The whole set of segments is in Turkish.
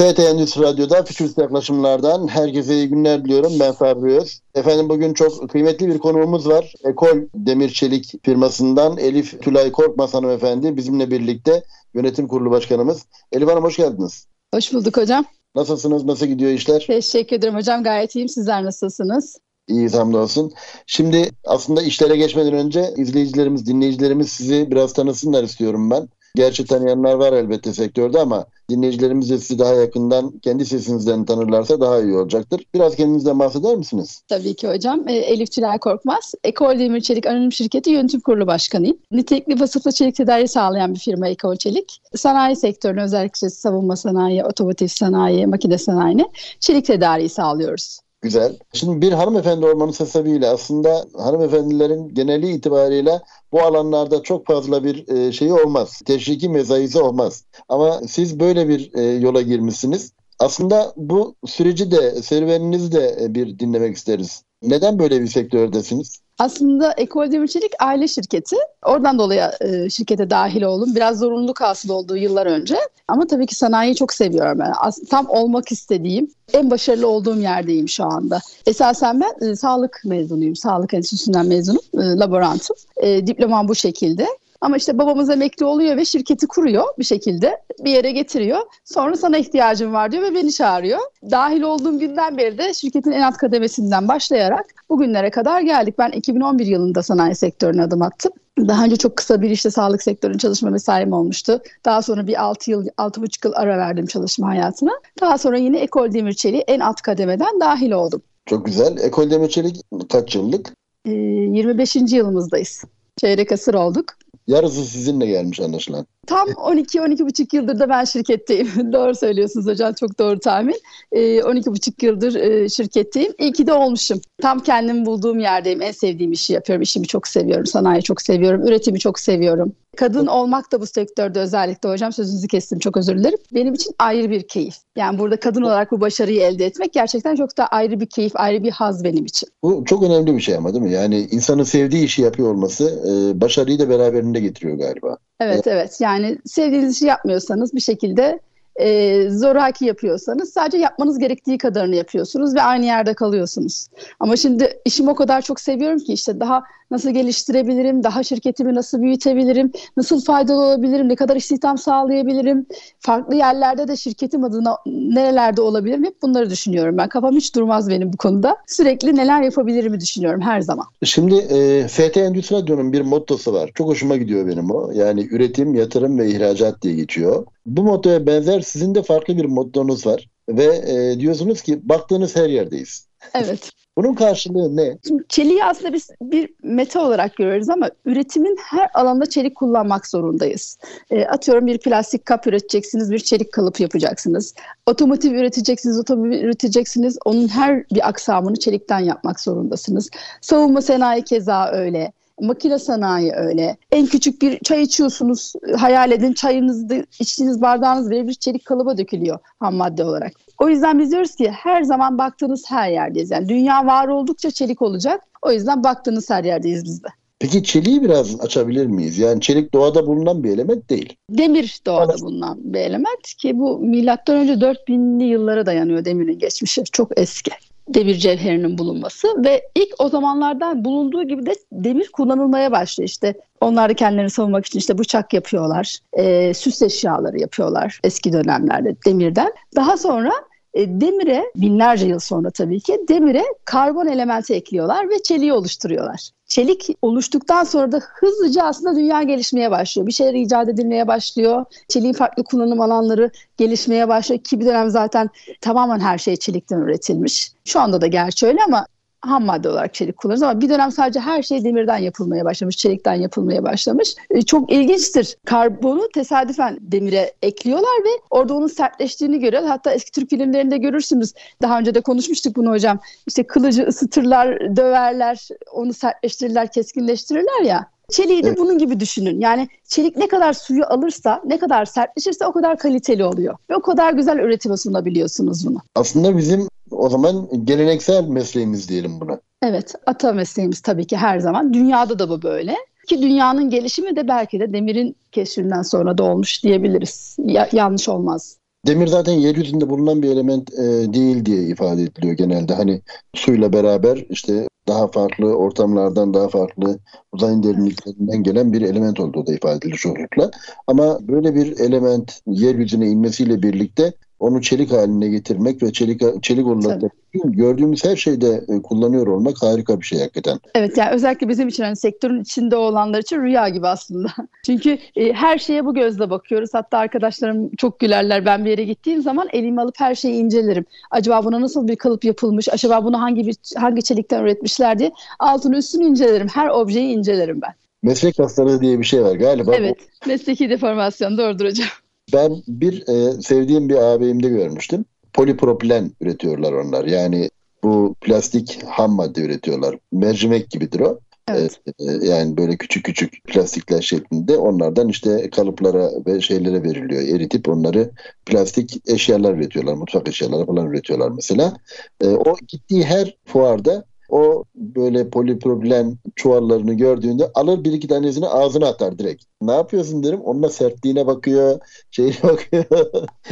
FT Endüstri Radyo'da Fütürist Yaklaşımlardan herkese iyi günler diliyorum. Ben Sabri Öz. Efendim bugün çok kıymetli bir konuğumuz var. Ekol Demir Çelik firmasından Elif Tülay Korkmaz hanımefendi bizimle birlikte yönetim kurulu başkanımız. Elif Hanım hoş geldiniz. Hoş bulduk hocam. Nasılsınız? Nasıl gidiyor işler? Teşekkür ederim hocam. Gayet iyiyim. Sizler nasılsınız? İyi hamdolsun. Şimdi aslında işlere geçmeden önce izleyicilerimiz, dinleyicilerimiz sizi biraz tanısınlar istiyorum ben. Gerçi tanıyanlar var elbette sektörde ama dinleyicilerimiz de sizi daha yakından kendi sesinizden tanırlarsa daha iyi olacaktır. Biraz kendinizden bahseder misiniz? Tabii ki hocam. E, Elif Çilay Korkmaz. Ekol Demir Çelik Anonim Şirketi Yönetim Kurulu Başkanıyım. Nitelikli vasıflı çelik tedariği sağlayan bir firma Ekol Çelik. Sanayi sektörüne özellikle savunma sanayi, otomotiv sanayi, makine sanayine çelik tedariği sağlıyoruz. Güzel. Şimdi bir hanımefendi olmanın sebebiyle aslında hanımefendilerin geneli itibariyle bu alanlarda çok fazla bir e, şeyi olmaz. Teşviki mezaisi olmaz. Ama siz böyle bir e, yola girmişsiniz. Aslında bu süreci de, serüveninizi de e, bir dinlemek isteriz. Neden böyle bir sektördesiniz? Aslında Ekol Demirçelik aile şirketi. Oradan dolayı e, şirkete dahil oldum. Biraz zorunluluk hasıl olduğu yıllar önce. Ama tabii ki sanayiyi çok seviyorum ben. As- tam olmak istediğim, en başarılı olduğum yerdeyim şu anda. Esasen ben e, sağlık mezunuyum. Sağlık enstitüsünden mezunum. E, laborantım. E, diplomam bu şekilde. Ama işte babamız emekli oluyor ve şirketi kuruyor bir şekilde. Bir yere getiriyor. Sonra sana ihtiyacım var diyor ve beni çağırıyor. Dahil olduğum günden beri de şirketin en alt kademesinden başlayarak bugünlere kadar geldik. Ben 2011 yılında sanayi sektörüne adım attım. Daha önce çok kısa bir işte sağlık sektörünün çalışma vesairem olmuştu. Daha sonra bir 6 yıl, 6,5 yıl ara verdim çalışma hayatına. Daha sonra yine Ekol Demirçeli en alt kademeden dahil oldum. Çok güzel. Ekol Demirçelik kaç yıllık? Ee, 25. yılımızdayız. Çeyrek asır olduk. Yarısı sizinle gelmiş anlaşılan. Tam 12-12,5 yıldır da ben şirketteyim. doğru söylüyorsunuz hocam çok doğru tahmin. Ee, 12,5 yıldır e, şirketteyim. İyi ki de olmuşum. Tam kendimi bulduğum yerdeyim. En sevdiğim işi yapıyorum. İşimi çok seviyorum. Sanayi çok seviyorum. Üretimi çok seviyorum. Kadın olmak da bu sektörde özellikle hocam sözünüzü kestim çok özür dilerim. Benim için ayrı bir keyif. Yani burada kadın olarak bu başarıyı elde etmek gerçekten çok da ayrı bir keyif, ayrı bir haz benim için. Bu çok önemli bir şey ama değil mi? Yani insanın sevdiği işi yapıyor olması e, başarıyı da beraberinde getiriyor galiba. Evet evet yani sevdiğiniz işi yapmıyorsanız bir şekilde e, zoraki yapıyorsanız sadece yapmanız gerektiği kadarını yapıyorsunuz ve aynı yerde kalıyorsunuz. Ama şimdi işimi o kadar çok seviyorum ki işte daha nasıl geliştirebilirim, daha şirketimi nasıl büyütebilirim, nasıl faydalı olabilirim, ne kadar istihdam sağlayabilirim, farklı yerlerde de şirketim adına nerelerde olabilirim hep bunları düşünüyorum. Ben kafam hiç durmaz benim bu konuda. Sürekli neler yapabilirimi düşünüyorum her zaman. Şimdi e, FT Endüstri bir mottosu var. Çok hoşuma gidiyor benim o. Yani üretim, yatırım ve ihracat diye geçiyor. Bu mottoya benzer sizin de farklı bir mottonuz var. Ve e, diyorsunuz ki baktığınız her yerdeyiz. Evet. Bunun karşılığı ne? Şimdi çeliği aslında biz bir meta olarak görüyoruz ama üretimin her alanda çelik kullanmak zorundayız. E, atıyorum bir plastik kap üreteceksiniz, bir çelik kalıp yapacaksınız. Otomotiv üreteceksiniz, otomobil üreteceksiniz. Onun her bir aksamını çelikten yapmak zorundasınız. Savunma sanayi keza öyle. Makine sanayi öyle. En küçük bir çay içiyorsunuz. Hayal edin çayınızda içtiğiniz bardağınız bile bir çelik kalıba dökülüyor ham madde olarak. O yüzden biz diyoruz ki her zaman baktığınız her yerdeyiz. Yani dünya var oldukça çelik olacak. O yüzden baktığınız her yerdeyiz biz de. Peki çeliği biraz açabilir miyiz? Yani çelik doğada bulunan bir element değil. Demir doğada bulunan bir element ki bu milattan önce 4000'li yıllara dayanıyor demirin geçmişi. Çok eski demir cevherinin bulunması ve ilk o zamanlardan bulunduğu gibi de demir kullanılmaya başlıyor işte. Onlar da kendilerini savunmak için işte bıçak yapıyorlar, e, süs eşyaları yapıyorlar eski dönemlerde demirden. Daha sonra e, demire binlerce yıl sonra tabii ki demire karbon elementi ekliyorlar ve çeliği oluşturuyorlar. Çelik oluştuktan sonra da hızlıca aslında dünya gelişmeye başlıyor. Bir şeyler icat edilmeye başlıyor. Çeliğin farklı kullanım alanları gelişmeye başlıyor ki bir dönem zaten tamamen her şey çelikten üretilmiş. Şu anda da gerçi öyle ama ham madde olarak çelik kullanırız ama bir dönem sadece her şey demirden yapılmaya başlamış, çelikten yapılmaya başlamış. E, çok ilginçtir. Karbonu tesadüfen demire ekliyorlar ve orada onun sertleştiğini görüyoruz. Hatta eski Türk filmlerinde görürsünüz. Daha önce de konuşmuştuk bunu hocam. İşte kılıcı ısıtırlar, döverler, onu sertleştirirler, keskinleştirirler ya. Çeliği de evet. bunun gibi düşünün. Yani çelik ne kadar suyu alırsa, ne kadar sertleşirse o kadar kaliteli oluyor. Ve o kadar güzel üretime sunabiliyorsunuz bunu. Aslında bizim o zaman geleneksel mesleğimiz diyelim buna. Evet, ata mesleğimiz tabii ki her zaman. Dünyada da bu böyle. Ki dünyanın gelişimi de belki de demirin keşfinden sonra da olmuş diyebiliriz. Ya, yanlış olmaz. Demir zaten yeryüzünde bulunan bir element e, değil diye ifade ediliyor genelde. Hani suyla beraber işte daha farklı ortamlardan, daha farklı uzayın derinliklerinden gelen bir element olduğu da ifade edilir çoğunlukla. Ama böyle bir element yeryüzüne inmesiyle birlikte onu çelik haline getirmek ve çelik çelik olarak gördüğümüz her şeyde e, kullanıyor olmak harika bir şey hakikaten. Evet yani özellikle bizim için hani sektörün içinde olanlar için rüya gibi aslında. Çünkü e, her şeye bu gözle bakıyoruz. Hatta arkadaşlarım çok gülerler. Ben bir yere gittiğim zaman elimi alıp her şeyi incelerim. Acaba buna nasıl bir kalıp yapılmış? Acaba bunu hangi bir hangi çelikten üretmişler diye altını üstünü incelerim. Her objeyi incelerim ben. Meslek hastalığı diye bir şey var galiba. Evet. Mesleki deformasyon doğrudur hocam. Ben bir e, sevdiğim bir ağabeyimde görmüştüm. Polipropilen üretiyorlar onlar. Yani bu plastik ham madde üretiyorlar. Mercimek gibidir o. Evet. E, yani böyle küçük küçük plastikler şeklinde onlardan işte kalıplara ve şeylere veriliyor. Eritip onları plastik eşyalar üretiyorlar. Mutfak eşyaları falan üretiyorlar mesela. E, o gittiği her fuarda o böyle polipropilen çuvallarını gördüğünde alır bir iki tanesini ağzına atar direkt. Ne yapıyorsun derim. Onunla sertliğine bakıyor, şeyine bakıyor.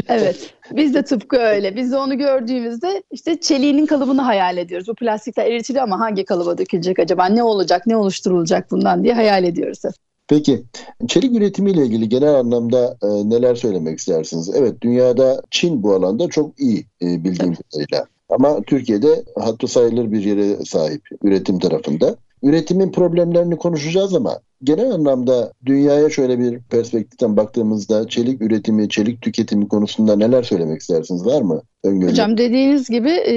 evet. Biz de tıpkı öyle. Biz de onu gördüğümüzde işte çeliğinin kalıbını hayal ediyoruz. Bu plastikler eritiliyor ama hangi kalıba dökülecek acaba? Ne olacak? Ne oluşturulacak bundan diye hayal ediyoruz. Peki çelik üretimiyle ilgili genel anlamda e, neler söylemek istersiniz? Evet dünyada Çin bu alanda çok iyi e, bildiğim kadarıyla. Ama Türkiye'de hatta sayılır bir yere sahip üretim tarafında. Üretimin problemlerini konuşacağız ama genel anlamda dünyaya şöyle bir perspektiften baktığımızda çelik üretimi, çelik tüketimi konusunda neler söylemek istersiniz? Var mı öngörü? Hocam dediğiniz gibi e,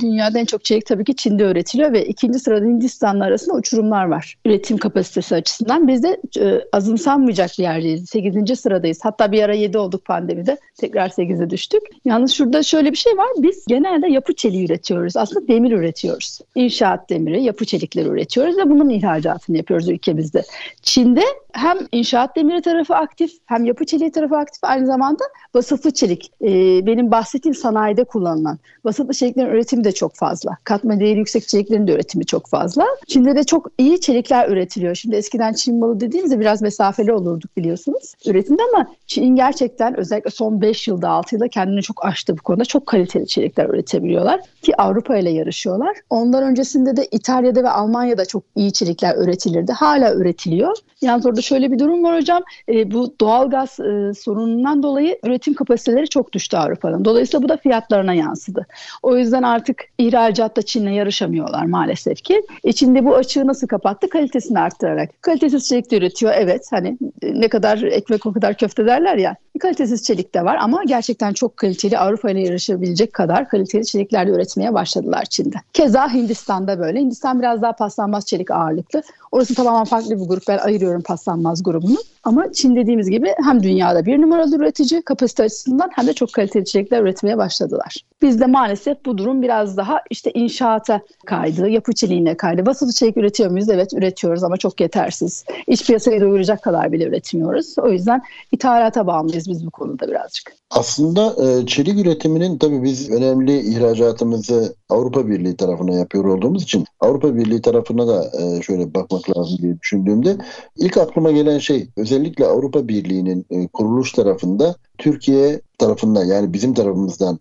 dünyada en çok çelik tabii ki Çin'de üretiliyor ve ikinci sırada Hindistan'la arasında uçurumlar var üretim kapasitesi açısından. Biz de e, azımsanmayacak bir yerdeyiz. 8. sıradayız. Hatta bir ara 7 olduk pandemide. Tekrar 8'e düştük. Yalnız şurada şöyle bir şey var. Biz genelde yapı çeliği üretiyoruz. Aslında demir üretiyoruz. İnşaat demiri, yapı çelikleri üretiyoruz ve bunun ihracatını yapıyoruz ülkemizde ülkemizde. Çin'de hem inşaat demiri tarafı aktif hem yapı çeliği tarafı aktif aynı zamanda vasıflı çelik. E, benim bahsettiğim sanayide kullanılan vasıflı çeliklerin üretimi de çok fazla. Katma değeri yüksek çeliklerin de üretimi çok fazla. Çin'de de çok iyi çelikler üretiliyor. Şimdi eskiden Çin malı dediğimizde biraz mesafeli olurduk biliyorsunuz üretimde ama Çin gerçekten özellikle son 5 yılda 6 yılda kendini çok aştı bu konuda. Çok kaliteli çelikler üretebiliyorlar ki Avrupa ile yarışıyorlar. Ondan öncesinde de İtalya'da ve Almanya'da çok iyi çelikler üretilirdi. Hala üretiliyor. Yalnız orada şöyle bir durum var hocam. E, bu doğalgaz e, sorunundan dolayı üretim kapasiteleri çok düştü Avrupa'nın. Dolayısıyla bu da fiyatlarına yansıdı. O yüzden artık ihracatta Çin'le yarışamıyorlar maalesef ki. E, Çin'de bu açığı nasıl kapattı? Kalitesini arttırarak. Kalitesiz çelik de üretiyor. Evet hani e, ne kadar ekmek o kadar köfte derler ya. Kalitesiz çelik de var ama gerçekten çok kaliteli Avrupa ile yarışabilecek kadar kaliteli çelikler de üretmeye başladılar Çin'de. Keza Hindistan'da böyle. Hindistan biraz daha paslanmaz çelik ağırlıklı. Orası tamamen farklı bir grup. Ben ayırıyorum paslanmaz grubunu. Ama Çin dediğimiz gibi hem dünyada bir numaralı üretici kapasite açısından hem de çok kaliteli içerikler üretmeye başladılar. Bizde maalesef bu durum biraz daha işte inşaata kaydı, yapı çeliğine kaydı. Vasıf içerik üretiyor muyuz? Evet üretiyoruz ama çok yetersiz. İç piyasayı doyuracak kadar bile üretmiyoruz. O yüzden ithalata bağımlıyız biz bu konuda birazcık. Aslında e, çelik üretiminin tabii biz önemli ihracatımızı Avrupa Birliği tarafına yapıyor olduğumuz için Avrupa Birliği tarafına da e, şöyle bakmak lazım diye düşündüğümde ilk aklıma gelen şey özellikle Avrupa Birliği'nin e, kuruluş tarafında Türkiye tarafından yani bizim tarafımızdan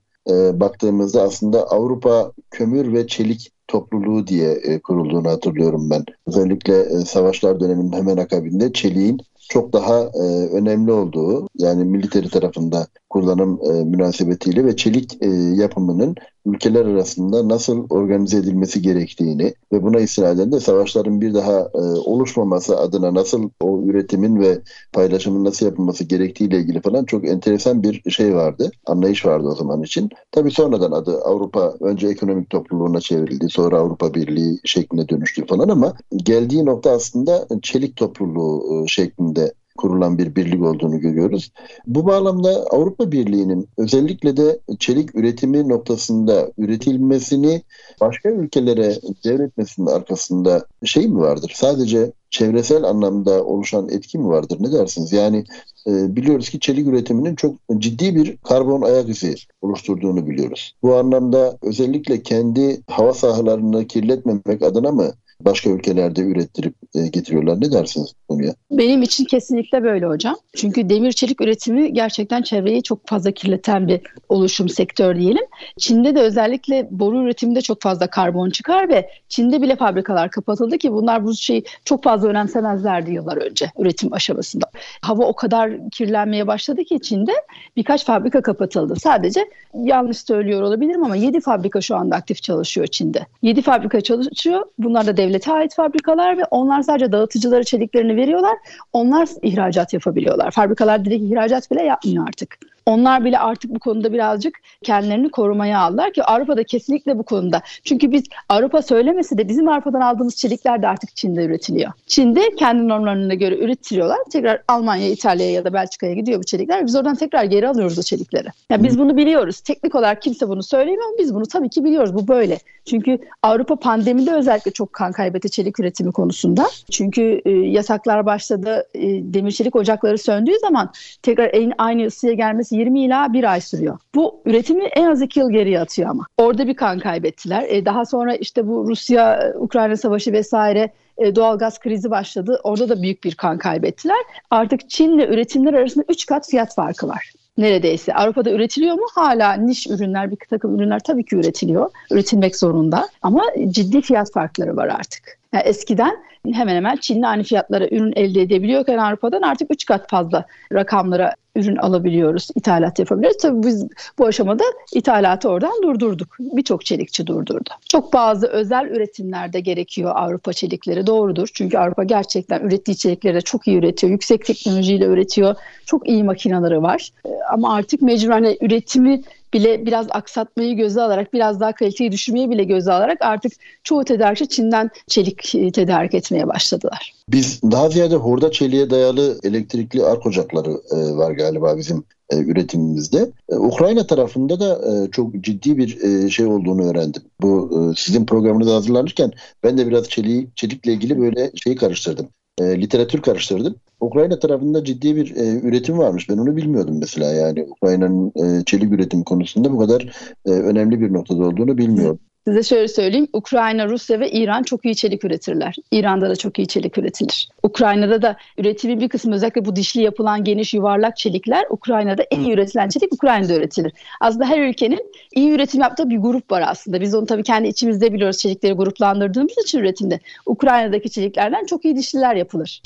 baktığımızda aslında Avrupa Kömür ve Çelik topluluğu diye kurulduğunu hatırlıyorum ben. Özellikle savaşlar döneminin hemen akabinde çeliğin çok daha e, önemli olduğu yani militeri tarafında kullanım e, münasebetiyle ve çelik e, yapımının ülkeler arasında nasıl organize edilmesi gerektiğini ve buna istinaden de savaşların bir daha e, oluşmaması adına nasıl o üretimin ve paylaşımın nasıl yapılması gerektiğiyle ilgili falan çok enteresan bir şey vardı. Anlayış vardı o zaman için. Tabii sonradan adı Avrupa önce ekonomik topluluğuna çevrildi. Sonra Avrupa Birliği şeklinde dönüştü falan ama geldiği nokta aslında çelik topluluğu e, şeklinde kurulan bir birlik olduğunu görüyoruz. Bu bağlamda Avrupa Birliği'nin özellikle de çelik üretimi noktasında üretilmesini başka ülkelere devretmesinin arkasında şey mi vardır? Sadece çevresel anlamda oluşan etki mi vardır? Ne dersiniz? Yani e, biliyoruz ki çelik üretiminin çok ciddi bir karbon ayak izi oluşturduğunu biliyoruz. Bu anlamda özellikle kendi hava sahalarını kirletmemek adına mı başka ülkelerde ürettirip e, getiriyorlar. Ne dersiniz konuya? Benim için kesinlikle böyle hocam. Çünkü demir çelik üretimi gerçekten çevreyi çok fazla kirleten bir oluşum sektör diyelim. Çin'de de özellikle boru üretiminde çok fazla karbon çıkar ve Çin'de bile fabrikalar kapatıldı ki bunlar bu şeyi çok fazla önemsemezlerdi yıllar önce üretim aşamasında. Hava o kadar kirlenmeye başladı ki Çin'de birkaç fabrika kapatıldı. Sadece yanlış söylüyor olabilirim ama 7 fabrika şu anda aktif çalışıyor Çin'de. 7 fabrika çalışıyor. Bunlar da devlete ait fabrikalar ve onlar sadece dağıtıcılara çeliklerini veriyorlar. Onlar ihracat yapabiliyorlar. Fabrikalar direkt ihracat bile yapmıyor artık. Onlar bile artık bu konuda birazcık kendilerini korumaya aldılar ki Avrupa'da kesinlikle bu konuda. Çünkü biz Avrupa söylemesi de bizim Avrupa'dan aldığımız çelikler de artık Çin'de üretiliyor. Çin'de kendi normlarına göre üretiliyorlar. Tekrar Almanya, İtalya'ya ya da Belçika'ya gidiyor bu çelikler. Biz oradan tekrar geri alıyoruz o çelikleri. Yani biz bunu biliyoruz. Teknik olarak kimse bunu söylemiyor ama biz bunu tabii ki biliyoruz. Bu böyle. Çünkü Avrupa pandemide özellikle çok kan kaybetti çelik üretimi konusunda. Çünkü e, yasaklar başladı. E, demir çelik ocakları söndüğü zaman tekrar aynı ısıya gelmesi 20 ila 1 ay sürüyor. Bu üretimi en az 2 yıl geriye atıyor ama. Orada bir kan kaybettiler. E, daha sonra işte bu Rusya-Ukrayna savaşı vesaire e, doğal gaz krizi başladı. Orada da büyük bir kan kaybettiler. Artık Çin'le üretimler arasında 3 kat fiyat farkı var neredeyse. Avrupa'da üretiliyor mu? Hala niş ürünler, bir takım ürünler tabii ki üretiliyor. Üretilmek zorunda. Ama ciddi fiyat farkları var artık. Yani eskiden hemen hemen Çin'le aynı fiyatlara ürün elde edebiliyorken Avrupa'dan artık 3 kat fazla rakamlara ürün alabiliyoruz, ithalat yapabiliyoruz. Tabii biz bu aşamada ithalatı oradan durdurduk. Birçok çelikçi durdurdu. Çok bazı özel üretimlerde gerekiyor Avrupa çelikleri doğrudur. Çünkü Avrupa gerçekten ürettiği çelikleri de çok iyi üretiyor. Yüksek teknolojiyle üretiyor. Çok iyi makineleri var. Ama artık mecburen hani üretimi bile biraz aksatmayı göze alarak biraz daha kaliteyi düşürmeyi bile göze alarak artık çoğu tedarikçi Çin'den çelik e, tedarik etmeye başladılar. Biz daha ziyade hurda çeliğe dayalı elektrikli ark ocakları e, var galiba bizim e, üretimimizde. E, Ukrayna tarafında da e, çok ciddi bir e, şey olduğunu öğrendim. Bu e, sizin programınızı hazırlanırken ben de biraz çeliği, çelikle ilgili böyle şeyi karıştırdım. E, literatür karıştırdım. Ukrayna tarafında ciddi bir e, üretim varmış. Ben onu bilmiyordum mesela yani. Ukrayna'nın e, çelik üretim konusunda bu kadar e, önemli bir noktada olduğunu bilmiyordum. Size şöyle söyleyeyim. Ukrayna, Rusya ve İran çok iyi çelik üretirler. İran'da da çok iyi çelik üretilir. Ukrayna'da da üretimin bir kısmı özellikle bu dişli yapılan geniş yuvarlak çelikler Ukrayna'da en iyi üretilen çelik Ukrayna'da üretilir. Aslında her ülkenin iyi üretim yaptığı bir grup var aslında. Biz onu tabii kendi içimizde biliyoruz çelikleri gruplandırdığımız için üretimde. Ukrayna'daki çeliklerden çok iyi dişliler yapılır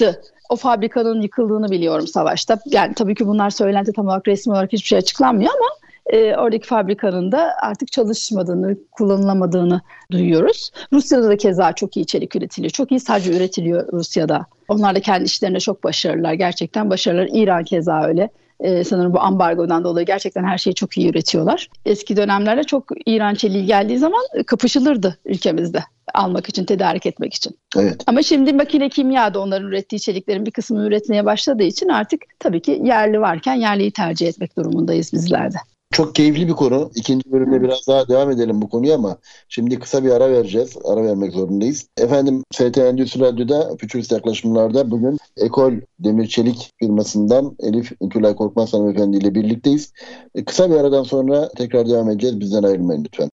o fabrikanın yıkıldığını biliyorum savaşta. Yani tabii ki bunlar söylenti tam olarak resmi olarak hiçbir şey açıklanmıyor ama e, oradaki fabrikanın da artık çalışmadığını, kullanılamadığını duyuyoruz. Rusya'da da keza çok iyi çelik üretiliyor. Çok iyi sadece üretiliyor Rusya'da. Onlar da kendi işlerinde çok başarılılar. Gerçekten başarılılar. İran keza öyle. Ee, sanırım bu ambargodan dolayı gerçekten her şeyi çok iyi üretiyorlar. Eski dönemlerde çok İran çeliği geldiği zaman kapışılırdı ülkemizde almak için, tedarik etmek için. Evet. Ama şimdi makine kimya da onların ürettiği çeliklerin bir kısmını üretmeye başladığı için artık tabii ki yerli varken yerliyi tercih etmek durumundayız bizler de. Çok keyifli bir konu. İkinci bölümde biraz daha devam edelim bu konuya ama şimdi kısa bir ara vereceğiz. Ara vermek zorundayız. Efendim FT Endüstri Radyo'da Fütürist Yaklaşımlar'da bugün Ekol Demir Çelik firmasından Elif Tülay Korkmaz Hanımefendi ile birlikteyiz. E, kısa bir aradan sonra tekrar devam edeceğiz. Bizden ayrılmayın lütfen.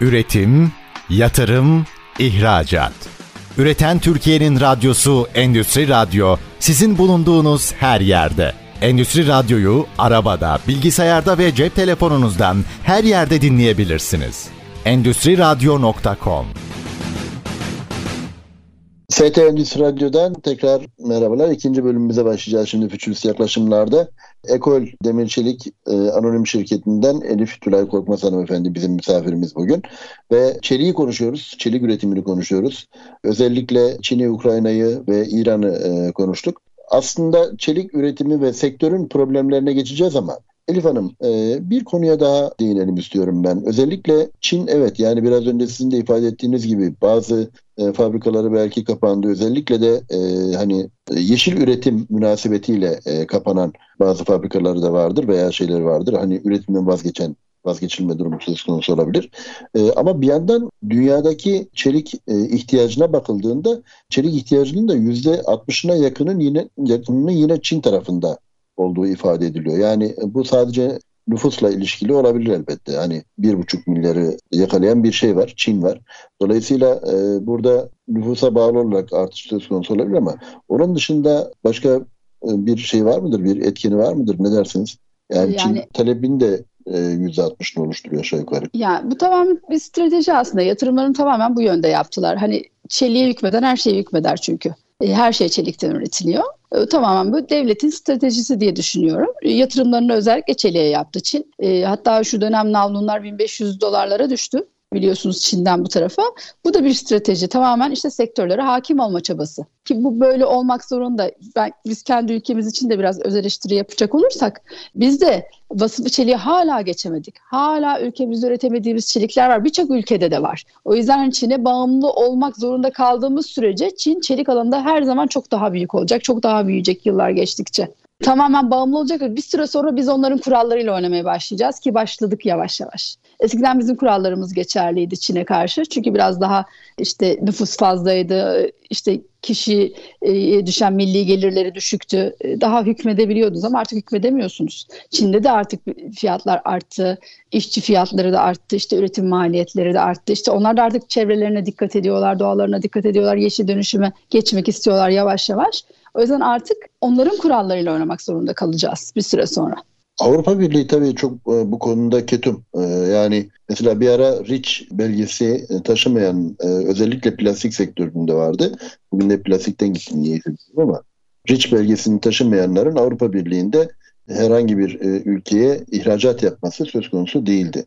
Üretim, yatırım, ihracat. Üreten Türkiye'nin radyosu Endüstri Radyo sizin bulunduğunuz her yerde. Endüstri Radyo'yu arabada, bilgisayarda ve cep telefonunuzdan her yerde dinleyebilirsiniz. Endüstri Radyo.com ST Endüstri Radyo'dan tekrar merhabalar. İkinci bölümümüze başlayacağız şimdi Fütürist yaklaşımlarda. Ekol Demir Çelik e, Anonim Şirketi'nden Elif Tülay Korkmaz hanımefendi bizim misafirimiz bugün. Ve çeliği konuşuyoruz, çelik üretimini konuşuyoruz. Özellikle Çin'i, Ukrayna'yı ve İran'ı e, konuştuk. Aslında çelik üretimi ve sektörün problemlerine geçeceğiz ama Elif Hanım e, bir konuya daha değinelim istiyorum ben. Özellikle Çin evet yani biraz önce sizin de ifade ettiğiniz gibi bazı e, fabrikaları belki kapandı. Özellikle de e, hani yeşil üretim münasebetiyle kapanan bazı fabrikaları da vardır veya şeyleri vardır. Hani üretimden vazgeçen vazgeçilme durumu söz konusu olabilir. E, ama bir yandan dünyadaki çelik e, ihtiyacına bakıldığında çelik ihtiyacının da yüzde 60'ına yakının yine yakınının yine Çin tarafında olduğu ifade ediliyor. Yani bu sadece nüfusla ilişkili olabilir elbette. Hani bir buçuk milyarı yakalayan bir şey var, Çin var. Dolayısıyla e, burada nüfusa bağlı olarak artış söz konusu olabilir ama onun dışında başka e, bir şey var mıdır, bir etkeni var mıdır? Ne dersiniz? Yani, yani Çin talebin de %60'ını e, oluşturuyor aşağı yukarı. Ya bu tamamen bir strateji aslında. Yatırımlarını tamamen bu yönde yaptılar. Hani çeliğe hükmeden her şeye hükmeder çünkü. E, her şey çelikten üretiliyor. E, tamamen bu devletin stratejisi diye düşünüyorum. Yatırımlarını özellikle çeliğe yaptı Çin. Hatta şu dönem navlunlar 1500 dolarlara düştü biliyorsunuz Çin'den bu tarafa. Bu da bir strateji. Tamamen işte sektörlere hakim olma çabası. Ki bu böyle olmak zorunda. Ben, biz kendi ülkemiz için de biraz öz eleştiri yapacak olursak biz de vasıflı çeliği hala geçemedik. Hala ülkemizde üretemediğimiz çelikler var. Birçok ülkede de var. O yüzden Çin'e bağımlı olmak zorunda kaldığımız sürece Çin çelik alanında her zaman çok daha büyük olacak. Çok daha büyüyecek yıllar geçtikçe tamamen bağımlı olacak. Bir süre sonra biz onların kurallarıyla oynamaya başlayacağız ki başladık yavaş yavaş. Eskiden bizim kurallarımız geçerliydi Çin'e karşı. Çünkü biraz daha işte nüfus fazlaydı, işte kişi e, düşen milli gelirleri düşüktü. E, daha hükmedebiliyordunuz ama artık hükmedemiyorsunuz. Çin'de de artık fiyatlar arttı, işçi fiyatları da arttı, işte üretim maliyetleri de arttı. İşte onlar da artık çevrelerine dikkat ediyorlar, doğalarına dikkat ediyorlar, yeşil dönüşüme geçmek istiyorlar yavaş yavaş. O yüzden artık onların kurallarıyla oynamak zorunda kalacağız bir süre sonra. Avrupa Birliği tabii çok e, bu konuda ketum. E, yani mesela bir ara REACH belgesi e, taşımayan özellikle plastik sektöründe vardı. Bugün de plastikten gittim niye ama REACH belgesini taşımayanların Avrupa Birliği'nde herhangi bir ülkeye ihracat yapması söz konusu değildi.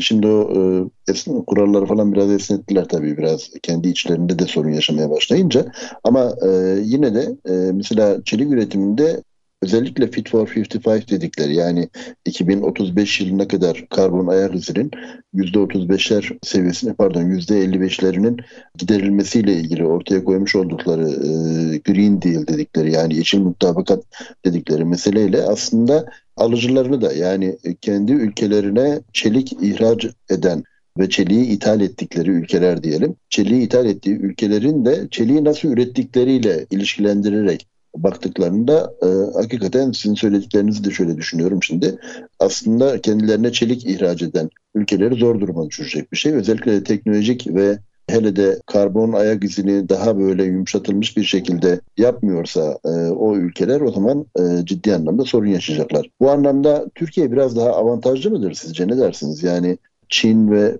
şimdi o kuralları falan biraz esnettiler tabii biraz kendi içlerinde de sorun yaşamaya başlayınca ama yine de mesela çelik üretiminde özellikle Fit for 55 dedikleri yani 2035 yılına kadar karbon ayak izinin %35'ler seviyesine pardon %55'lerinin giderilmesiyle ilgili ortaya koymuş oldukları e, Green Deal dedikleri yani yeşil mutabakat dedikleri meseleyle aslında alıcılarını da yani kendi ülkelerine çelik ihraç eden ve çeliği ithal ettikleri ülkeler diyelim. Çeliği ithal ettiği ülkelerin de çeliği nasıl ürettikleriyle ilişkilendirerek baktıklarında e, hakikaten sizin söylediklerinizi de şöyle düşünüyorum şimdi. Aslında kendilerine çelik ihraç eden ülkeleri zor duruma düşürecek bir şey. Özellikle de teknolojik ve hele de karbon ayak izini daha böyle yumuşatılmış bir şekilde yapmıyorsa e, o ülkeler o zaman e, ciddi anlamda sorun yaşayacaklar. Bu anlamda Türkiye biraz daha avantajlı mıdır sizce ne dersiniz? Yani Çin ve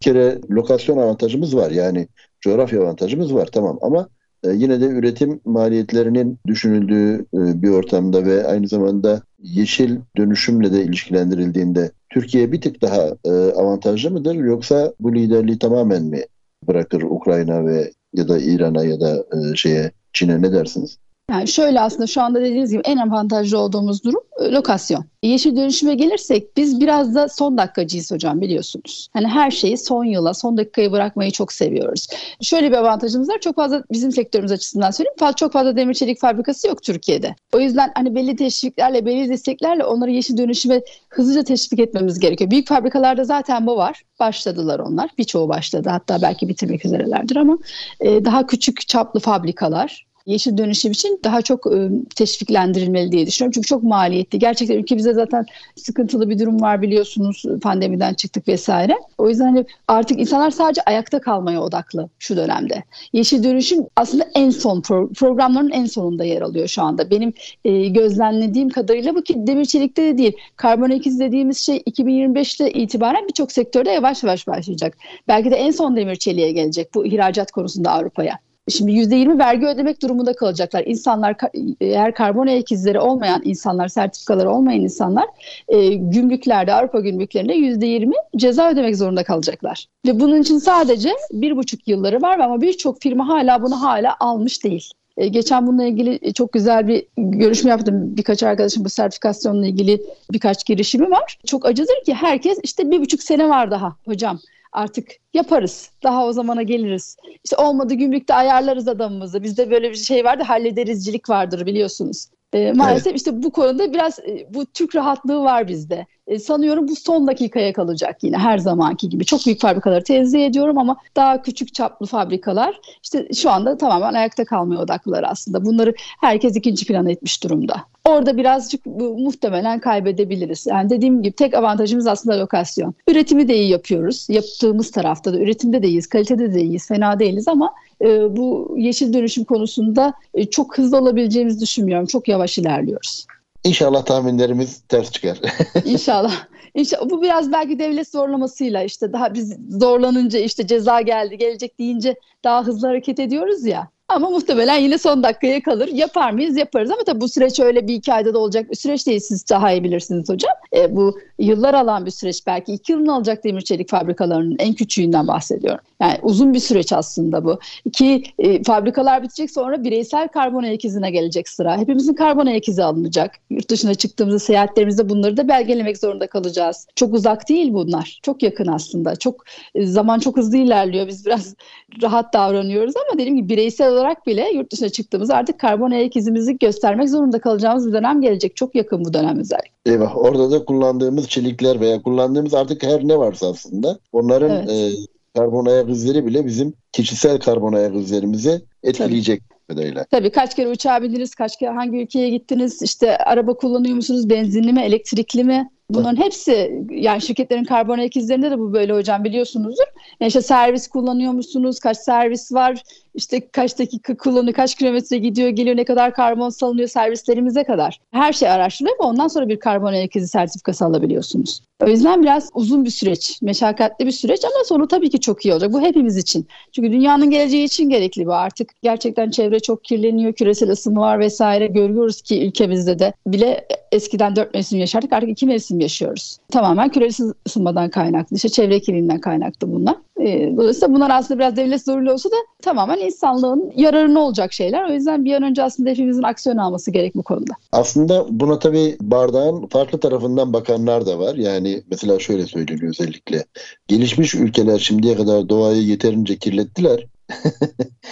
bir kere lokasyon avantajımız var yani coğrafya avantajımız var tamam ama yine de üretim maliyetlerinin düşünüldüğü e, bir ortamda ve aynı zamanda yeşil dönüşümle de ilişkilendirildiğinde Türkiye bir tık daha e, avantajlı mıdır yoksa bu liderliği tamamen mi bırakır Ukrayna ve ya da İran'a ya da şeye Çin'e ne dersiniz? Yani şöyle aslında şu anda dediğiniz gibi en avantajlı olduğumuz durum e, lokasyon. Yeşil dönüşüme gelirsek biz biraz da son dakikacıyız hocam biliyorsunuz. Hani her şeyi son yıla, son dakikaya bırakmayı çok seviyoruz. Şöyle bir avantajımız var. Çok fazla bizim sektörümüz açısından söyleyeyim. Çok fazla demir çelik fabrikası yok Türkiye'de. O yüzden hani belli teşviklerle, belli desteklerle onları yeşil dönüşüme hızlıca teşvik etmemiz gerekiyor. Büyük fabrikalarda zaten bu var. Başladılar onlar. Birçoğu başladı. Hatta belki bitirmek üzerelerdir ama e, daha küçük çaplı fabrikalar yeşil dönüşüm için daha çok e, teşviklendirilmeli diye düşünüyorum. Çünkü çok maliyetli. Gerçekten ülkemizde zaten sıkıntılı bir durum var biliyorsunuz. Pandemiden çıktık vesaire. O yüzden artık insanlar sadece ayakta kalmaya odaklı şu dönemde. Yeşil dönüşüm aslında en son pro- programların en sonunda yer alıyor şu anda. Benim e, gözlemlediğim kadarıyla bu ki demir çelikte de değil. Karbon ikiz dediğimiz şey 2025'te itibaren birçok sektörde yavaş yavaş başlayacak. Belki de en son demir çeliğe gelecek bu ihracat konusunda Avrupa'ya. Şimdi %20 vergi ödemek durumunda kalacaklar. İnsanlar eğer karbon ayak izleri olmayan insanlar, sertifikaları olmayan insanlar e, gümrüklerde, Avrupa gümrüklerinde %20 ceza ödemek zorunda kalacaklar. Ve bunun için sadece bir buçuk yılları var ama birçok firma hala bunu hala almış değil. E, geçen bununla ilgili çok güzel bir görüşme yaptım. Birkaç arkadaşım bu sertifikasyonla ilgili birkaç girişimi var. Çok acıdır ki herkes işte bir buçuk sene var daha hocam artık yaparız. Daha o zamana geliriz. İşte olmadı gümrükte ayarlarız adamımızı. Bizde böyle bir şey vardı hallederizcilik vardır biliyorsunuz. E, maalesef evet. işte bu konuda biraz e, bu Türk rahatlığı var bizde. E, sanıyorum bu son dakikaya kalacak yine her zamanki gibi. Çok büyük fabrikaları tenzih ediyorum ama daha küçük çaplı fabrikalar işte şu anda tamamen ayakta kalmaya odaklılar aslında. Bunları herkes ikinci plan etmiş durumda. Orada birazcık bu, muhtemelen kaybedebiliriz. Yani dediğim gibi tek avantajımız aslında lokasyon. Üretimi de iyi yapıyoruz. Yaptığımız tarafta da üretimde de iyiyiz, kalitede de iyiyiz, fena değiliz ama e, bu yeşil dönüşüm konusunda e, çok hızlı olabileceğimizi düşünmüyorum. Çok yavaş ilerliyoruz. İnşallah tahminlerimiz ters çıkar. İnşallah. İnşallah bu biraz belki devlet zorlamasıyla işte daha biz zorlanınca işte ceza geldi gelecek deyince daha hızlı hareket ediyoruz ya. Ama muhtemelen yine son dakikaya kalır. Yapar mıyız? Yaparız ama tabii bu süreç öyle bir iki ayda da olacak bir süreç değil. Siz daha iyi bilirsiniz hocam. E, bu yıllar alan bir süreç. Belki iki yılını alacak demir çelik fabrikalarının en küçüğünden bahsediyorum. Yani uzun bir süreç aslında bu. İki e, fabrikalar bitecek sonra bireysel karbon ayak izine gelecek sıra. Hepimizin karbon ayak izi alınacak. Yurt dışına çıktığımızda seyahatlerimizde bunları da belgelemek zorunda kalacağız. Çok uzak değil bunlar. Çok yakın aslında. Çok e, zaman çok hızlı ilerliyor. Biz biraz rahat davranıyoruz ama dediğim gibi bireysel olarak bile yurt dışına çıktığımızda artık karbon ayak izimizi göstermek zorunda kalacağımız bir dönem gelecek. Çok yakın bu dönem özellikle. Eyvah. Orada da kullandığımız çelikler veya kullandığımız artık her ne varsa aslında onların evet. e, karbon ayak izleri bile bizim kişisel karbon ayak izlerimizi etkileyecek. Tabii kadarıyla. Tabii kaç kere uçağa bindiniz, kaç kere hangi ülkeye gittiniz, işte araba kullanıyor musunuz, benzinli mi, elektrikli mi? Bunların hepsi yani şirketlerin karbon ayak izlerinde de bu böyle hocam biliyorsunuzdur. Yani işte servis kullanıyor musunuz? Kaç servis var? İşte kaç dakika kullanıyor, kaç kilometre gidiyor, geliyor, ne kadar karbon salınıyor servislerimize kadar. Her şey araştırılıyor ve ondan sonra bir karbon ayak izi sertifikası alabiliyorsunuz. O yüzden biraz uzun bir süreç, meşakkatli bir süreç ama sonu tabii ki çok iyi olacak. Bu hepimiz için. Çünkü dünyanın geleceği için gerekli bu artık. Gerçekten çevre çok kirleniyor, küresel ısınma var vesaire. Görüyoruz ki ülkemizde de bile eskiden dört mevsim yaşardık artık iki mevsim yaşıyoruz. Tamamen küresel ısınmadan kaynaklı, işte çevre kirliliğinden kaynaklı bunlar. E, dolayısıyla bunlar aslında biraz devlet zoruyla olsa da tamamen insanlığın yararına olacak şeyler. O yüzden bir an önce aslında hepimizin aksiyon alması gerek bu konuda. Aslında buna tabii bardağın farklı tarafından bakanlar da var. Yani mesela şöyle söyleniyor özellikle. Gelişmiş ülkeler şimdiye kadar doğayı yeterince kirlettiler.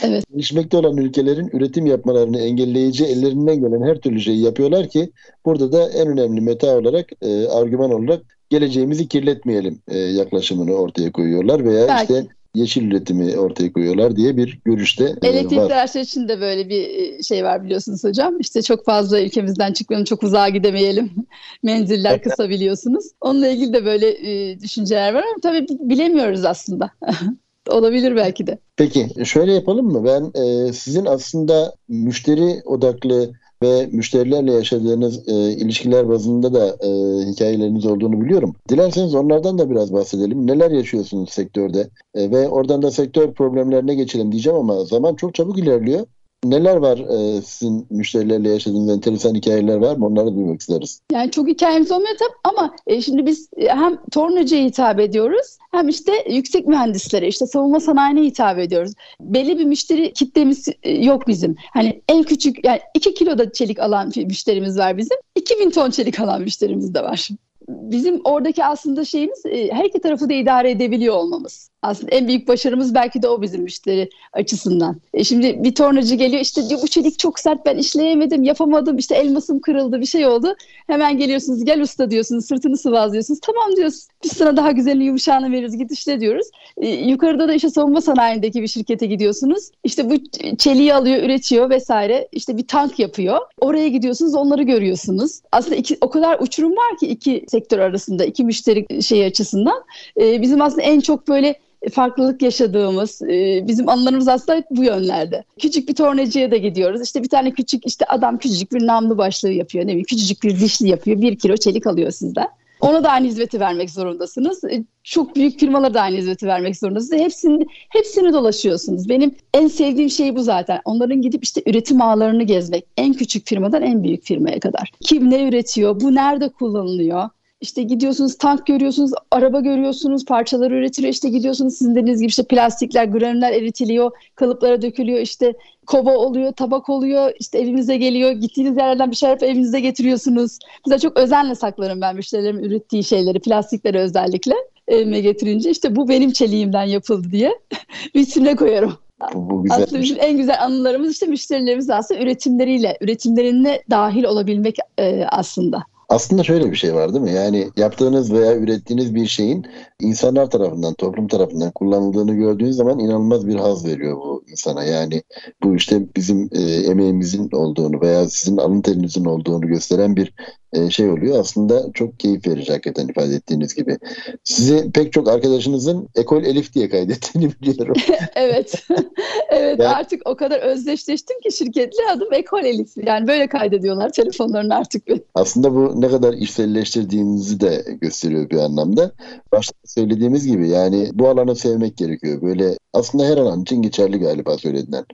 evet. Gelişmekte olan ülkelerin üretim yapmalarını engelleyici ellerinden gelen her türlü şeyi yapıyorlar ki burada da en önemli meta olarak, e, argüman olarak geleceğimizi kirletmeyelim e, yaklaşımını ortaya koyuyorlar veya Belki. işte yeşil üretimi ortaya koyuyorlar diye bir görüşte e, Elektrikli var. araçlar için de böyle bir e, şey var biliyorsunuz hocam. İşte çok fazla ülkemizden çıkmayalım, çok uzağa gidemeyelim. Menziller kısa biliyorsunuz. Onunla ilgili de böyle e, düşünceler var ama tabii bilemiyoruz aslında. Olabilir belki de. Peki şöyle yapalım mı? Ben e, sizin aslında müşteri odaklı ve müşterilerle yaşadığınız e, ilişkiler bazında da e, hikayeleriniz olduğunu biliyorum. Dilerseniz onlardan da biraz bahsedelim. Neler yaşıyorsunuz sektörde? E, ve oradan da sektör problemlerine geçelim diyeceğim ama zaman çok çabuk ilerliyor. Neler var e, sizin müşterilerle yaşadığınız enteresan hikayeler var mı? Onları duymak isteriz. Yani çok hikayemiz olmuyor tabii ama e, şimdi biz e, hem tornacıya hitap ediyoruz hem işte yüksek mühendislere, işte savunma sanayine hitap ediyoruz. Belli bir müşteri kitlemiz e, yok bizim. Hani en küçük yani 2 kilo da çelik alan müşterimiz var bizim. 2000 ton çelik alan müşterimiz de var bizim oradaki aslında şeyimiz e, her iki tarafı da idare edebiliyor olmamız. Aslında en büyük başarımız belki de o bizim müşteri açısından. E şimdi bir tornacı geliyor işte diyor bu çelik çok sert ben işleyemedim yapamadım işte elmasım kırıldı bir şey oldu. Hemen geliyorsunuz gel usta diyorsunuz sırtını sıvazlıyorsunuz. Tamam diyoruz biz sana daha güzelini yumuşağını veririz git işte diyoruz. E, yukarıda da işte savunma sanayindeki bir şirkete gidiyorsunuz. İşte bu çeliği alıyor üretiyor vesaire işte bir tank yapıyor. Oraya gidiyorsunuz onları görüyorsunuz. Aslında iki, o kadar uçurum var ki iki sektör arasında iki müşteri şey açısından. E, bizim aslında en çok böyle farklılık yaşadığımız, e, bizim anılarımız aslında bu yönlerde. Küçük bir tornacıya da gidiyoruz. İşte bir tane küçük işte adam küçücük bir namlu başlığı yapıyor. Ne bileyim küçücük bir dişli yapıyor. Bir kilo çelik alıyor sizden. Ona da aynı hizmeti vermek zorundasınız. E, çok büyük firmalara da aynı hizmeti vermek zorundasınız. Hepsini, hepsini dolaşıyorsunuz. Benim en sevdiğim şey bu zaten. Onların gidip işte üretim ağlarını gezmek. En küçük firmadan en büyük firmaya kadar. Kim ne üretiyor? Bu nerede kullanılıyor? İşte gidiyorsunuz tank görüyorsunuz, araba görüyorsunuz, parçalar üretiliyor. İşte gidiyorsunuz sizin dediğiniz gibi işte plastikler, granüller eritiliyor, kalıplara dökülüyor. işte kova oluyor, tabak oluyor, işte evinize geliyor. Gittiğiniz yerlerden bir şey yapıp evinize getiriyorsunuz. Mesela çok özenle saklarım ben müşterilerim ürettiği şeyleri, plastikleri özellikle evime getirince. işte bu benim çeliğimden yapıldı diye vitrine koyarım. Bu güzel. Aslında bizim en güzel anılarımız işte müşterilerimiz aslında üretimleriyle, üretimlerine dahil olabilmek e, aslında. Aslında şöyle bir şey var değil mi? Yani yaptığınız veya ürettiğiniz bir şeyin insanlar tarafından, toplum tarafından kullanıldığını gördüğünüz zaman inanılmaz bir haz veriyor bu insana. Yani bu işte bizim e, emeğimizin olduğunu veya sizin alın terinizin olduğunu gösteren bir e, şey oluyor. Aslında çok keyif verici hakikaten ifade ettiğiniz gibi. Sizi pek çok arkadaşınızın Ekol Elif diye kaydettiğini biliyorum. evet. evet yani, artık o kadar özdeşleştim ki şirketle adım Ekol Elif. Yani böyle kaydediyorlar telefonlarını artık. Aslında bu ne kadar işselleştirdiğinizi de gösteriyor bir anlamda. Başta söylediğimiz gibi yani bu alanı sevmek gerekiyor. Böyle aslında her alan için geçerli galiba söylediğinden.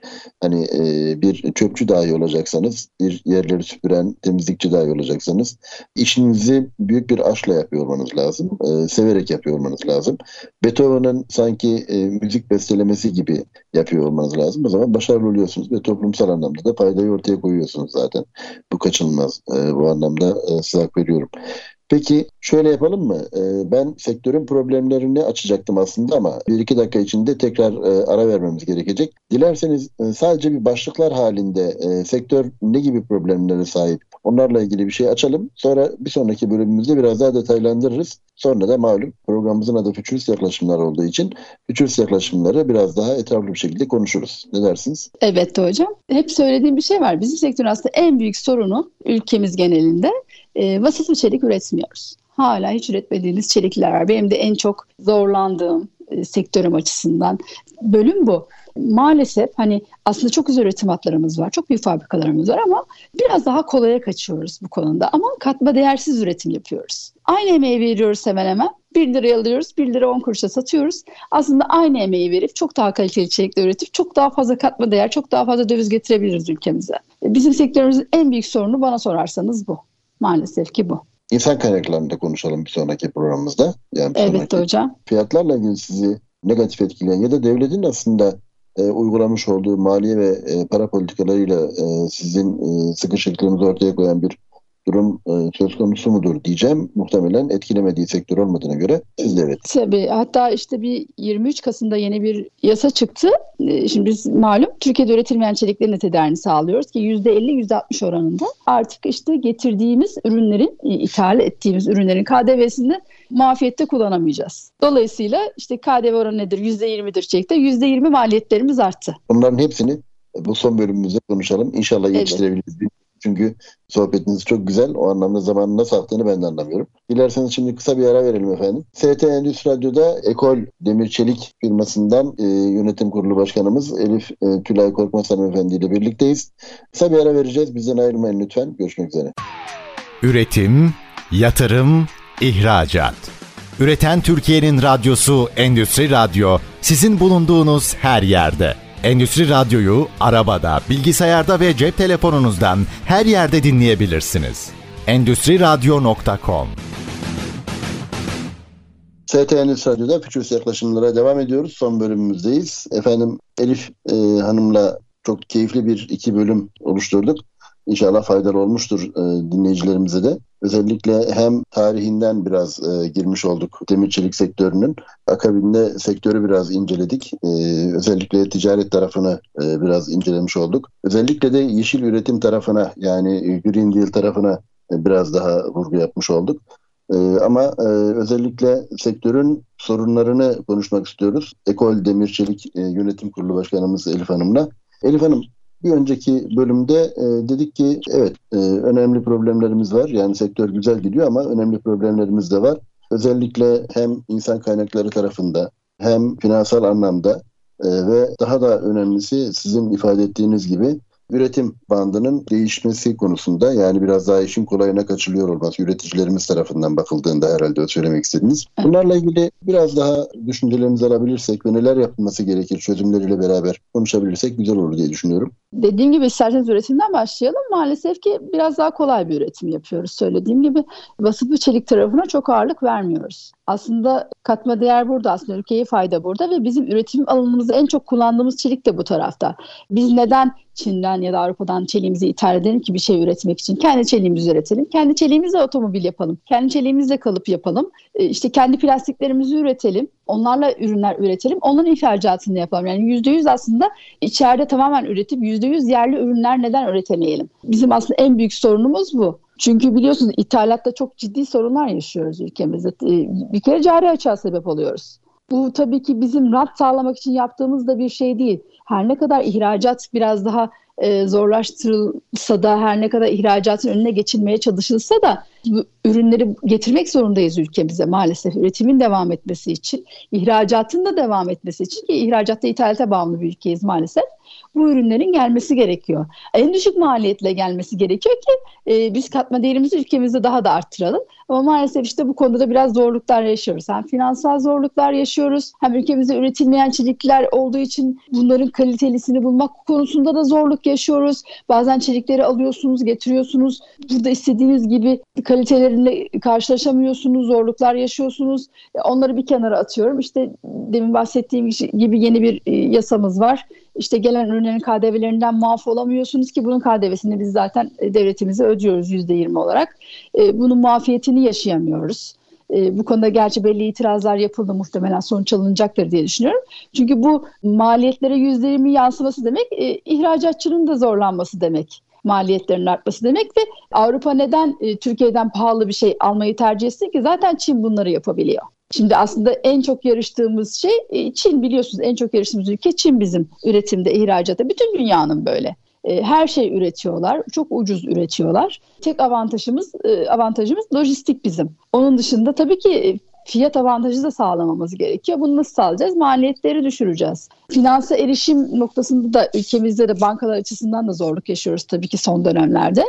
Hani e, bir çöpçü dahi olacaksanız, bir yerleri süpüren temizlikçi dahi olacaksanız işinizi büyük bir aşkla yapıyor olmanız lazım. E, severek yapıyor olmanız lazım. Beethoven'ın sanki e, müzik bestelemesi gibi yapıyor olmanız lazım. O zaman başarılı oluyorsunuz ve toplumsal anlamda da faydayı ortaya koyuyorsunuz zaten. Bu kaçınılmaz. E, bu anlamda e, size hak veriyorum. Peki şöyle yapalım mı? Ee, ben sektörün problemlerini açacaktım aslında ama bir iki dakika içinde tekrar e, ara vermemiz gerekecek. Dilerseniz e, sadece bir başlıklar halinde e, sektör ne gibi problemlere sahip onlarla ilgili bir şey açalım. Sonra bir sonraki bölümümüzde biraz daha detaylandırırız. Sonra da malum programımızın adı Fütürist Yaklaşımlar olduğu için Fütürist Yaklaşımları biraz daha etraflı bir şekilde konuşuruz. Ne dersiniz? Evet hocam. Hep söylediğim bir şey var. Bizim sektörün aslında en büyük sorunu ülkemiz genelinde e, vasıflı çelik üretmiyoruz. Hala hiç üretmediğimiz çelikler var. Benim de en çok zorlandığım e, sektörüm açısından bölüm bu. Maalesef hani aslında çok güzel üretim hatlarımız var. Çok büyük fabrikalarımız var ama biraz daha kolaya kaçıyoruz bu konuda. Ama katma değersiz üretim yapıyoruz. Aynı emeği veriyoruz hemen hemen. 1 liraya alıyoruz, 1 lira 10 kuruşa satıyoruz. Aslında aynı emeği verip çok daha kaliteli içerikler üretip çok daha fazla katma değer, çok daha fazla döviz getirebiliriz ülkemize. Bizim sektörümüzün en büyük sorunu bana sorarsanız bu. Maalesef ki bu. İnsan kaynaklarında konuşalım bir sonraki programımızda. Yani bir evet hocam. Fiyatlarla ilgili sizi negatif etkileyen ya da devletin aslında e, uygulamış olduğu maliye ve e, para politikalarıyla e, sizin e, sıkışıklığınızı ortaya koyan bir durum e, söz konusu mudur diyeceğim. Muhtemelen etkilemediği sektör olmadığına göre siz de evet. Tabii hatta işte bir 23 Kasım'da yeni bir yasa çıktı. E, şimdi biz malum Türkiye'de üretilmeyen çeliklerin tedarini sağlıyoruz ki %50-%60 oranında artık işte getirdiğimiz ürünlerin, e, ithal ettiğimiz ürünlerin KDV'sini muafiyette kullanamayacağız. Dolayısıyla işte KDV oranı nedir? %20'dir çelikte. %20 maliyetlerimiz arttı. Bunların hepsini bu son bölümümüzde konuşalım. İnşallah yetiştirebiliriz. Evet. Çünkü sohbetiniz çok güzel. O anlamda zamanın nasıl aktığını ben de anlamıyorum. Dilerseniz şimdi kısa bir ara verelim efendim. ST Endüstri Radyo'da Ekol Demir Çelik firmasından e, yönetim kurulu başkanımız Elif e, Tülay Korkmaz hanımefendi ile birlikteyiz. Kısa bir ara vereceğiz. Bizden ayrılmayın lütfen. Görüşmek üzere. Üretim, yatırım, ihracat. Üreten Türkiye'nin radyosu Endüstri Radyo sizin bulunduğunuz her yerde. Endüstri Radyo'yu arabada, bilgisayarda ve cep telefonunuzdan her yerde dinleyebilirsiniz. Endüstri Radyo.com ST Endüstri Radyo'da Fütürist yaklaşımlara devam ediyoruz. Son bölümümüzdeyiz. Efendim Elif e, Hanım'la çok keyifli bir iki bölüm oluşturduk. İnşallah faydalı olmuştur e, dinleyicilerimize de. Özellikle hem tarihinden biraz e, girmiş olduk demir çelik sektörünün. Akabinde sektörü biraz inceledik. E, özellikle ticaret tarafını e, biraz incelemiş olduk. Özellikle de yeşil üretim tarafına yani Green Deal tarafına e, biraz daha vurgu yapmış olduk. E, ama e, özellikle sektörün sorunlarını konuşmak istiyoruz. Ekol Demir Çelik e, Yönetim Kurulu Başkanımız Elif Hanım'la. Elif Hanım bir önceki bölümde e, dedik ki evet e, önemli problemlerimiz var. Yani sektör güzel gidiyor ama önemli problemlerimiz de var. Özellikle hem insan kaynakları tarafında hem finansal anlamda e, ve daha da önemlisi sizin ifade ettiğiniz gibi üretim bandının değişmesi konusunda yani biraz daha işin kolayına kaçılıyor olması üreticilerimiz tarafından bakıldığında herhalde söylemek istediniz. Bunlarla ilgili biraz daha düşüncelerinizi alabilirsek ve neler yapılması gerekir çözümleriyle beraber konuşabilirsek güzel olur diye düşünüyorum. Dediğim gibi isterseniz üretimden başlayalım. Maalesef ki biraz daha kolay bir üretim yapıyoruz. Söylediğim gibi basıp çelik tarafına çok ağırlık vermiyoruz. Aslında katma değer burada aslında ülkeye fayda burada ve bizim üretim alanımızda en çok kullandığımız çelik de bu tarafta. Biz neden Çin'den ya da Avrupa'dan çeliğimizi ithal edelim ki bir şey üretmek için. Kendi çeliğimizi üretelim. Kendi çeliğimizle otomobil yapalım. Kendi çeliğimizle kalıp yapalım. E, işte kendi plastiklerimizi üretelim. Onlarla ürünler üretelim. Onların ihracatını yapalım. Yani %100 aslında içeride tamamen üretip %100 yerli ürünler neden üretemeyelim? Bizim aslında en büyük sorunumuz bu. Çünkü biliyorsunuz ithalatta çok ciddi sorunlar yaşıyoruz ülkemizde. E, bir kere cari açığa sebep oluyoruz. Bu tabii ki bizim rant sağlamak için yaptığımız da bir şey değil. Her ne kadar ihracat biraz daha e, zorlaştırılsa da her ne kadar ihracatın önüne geçilmeye çalışılsa da ürünleri getirmek zorundayız ülkemize maalesef üretimin devam etmesi için, ihracatın da devam etmesi için ki ihracatta ithalata bağımlı bir ülkeyiz maalesef bu ürünlerin gelmesi gerekiyor. En düşük maliyetle gelmesi gerekiyor ki e, biz katma değerimizi ülkemizde daha da arttıralım. Ama maalesef işte bu konuda da biraz zorluklar yaşıyoruz. Hem finansal zorluklar yaşıyoruz hem ülkemizde üretilmeyen çelikler olduğu için bunların kalitelisini bulmak konusunda da zorluk yaşıyoruz. Bazen çelikleri alıyorsunuz, getiriyorsunuz. Burada istediğiniz gibi kaliteleriyle karşılaşamıyorsunuz, zorluklar yaşıyorsunuz. E, onları bir kenara atıyorum. İşte demin bahsettiğim gibi yeni bir e, yasamız var. İşte gelen ürünlerin KDV'lerinden muaf olamıyorsunuz ki bunun KDV'sini biz zaten e, devletimize ödüyoruz %20 olarak. Bunun muafiyetini yaşayamıyoruz. bu konuda gerçi belli itirazlar yapıldı muhtemelen sonuç alınacaktır diye düşünüyorum. Çünkü bu maliyetlere %20 yansıması demek ihracatçının da zorlanması demek maliyetlerin artması demek ve Avrupa neden e, Türkiye'den pahalı bir şey almayı tercih etsin ki zaten Çin bunları yapabiliyor. Şimdi aslında en çok yarıştığımız şey e, Çin biliyorsunuz en çok yarıştığımız ülke Çin bizim üretimde, ihracatta. Bütün dünyanın böyle. E, her şey üretiyorlar. Çok ucuz üretiyorlar. Tek avantajımız avantajımız lojistik bizim. Onun dışında tabii ki fiyat avantajı da sağlamamız gerekiyor. Bunu nasıl sağlayacağız? Maliyetleri düşüreceğiz. Finansa erişim noktasında da ülkemizde de bankalar açısından da zorluk yaşıyoruz tabii ki son dönemlerde.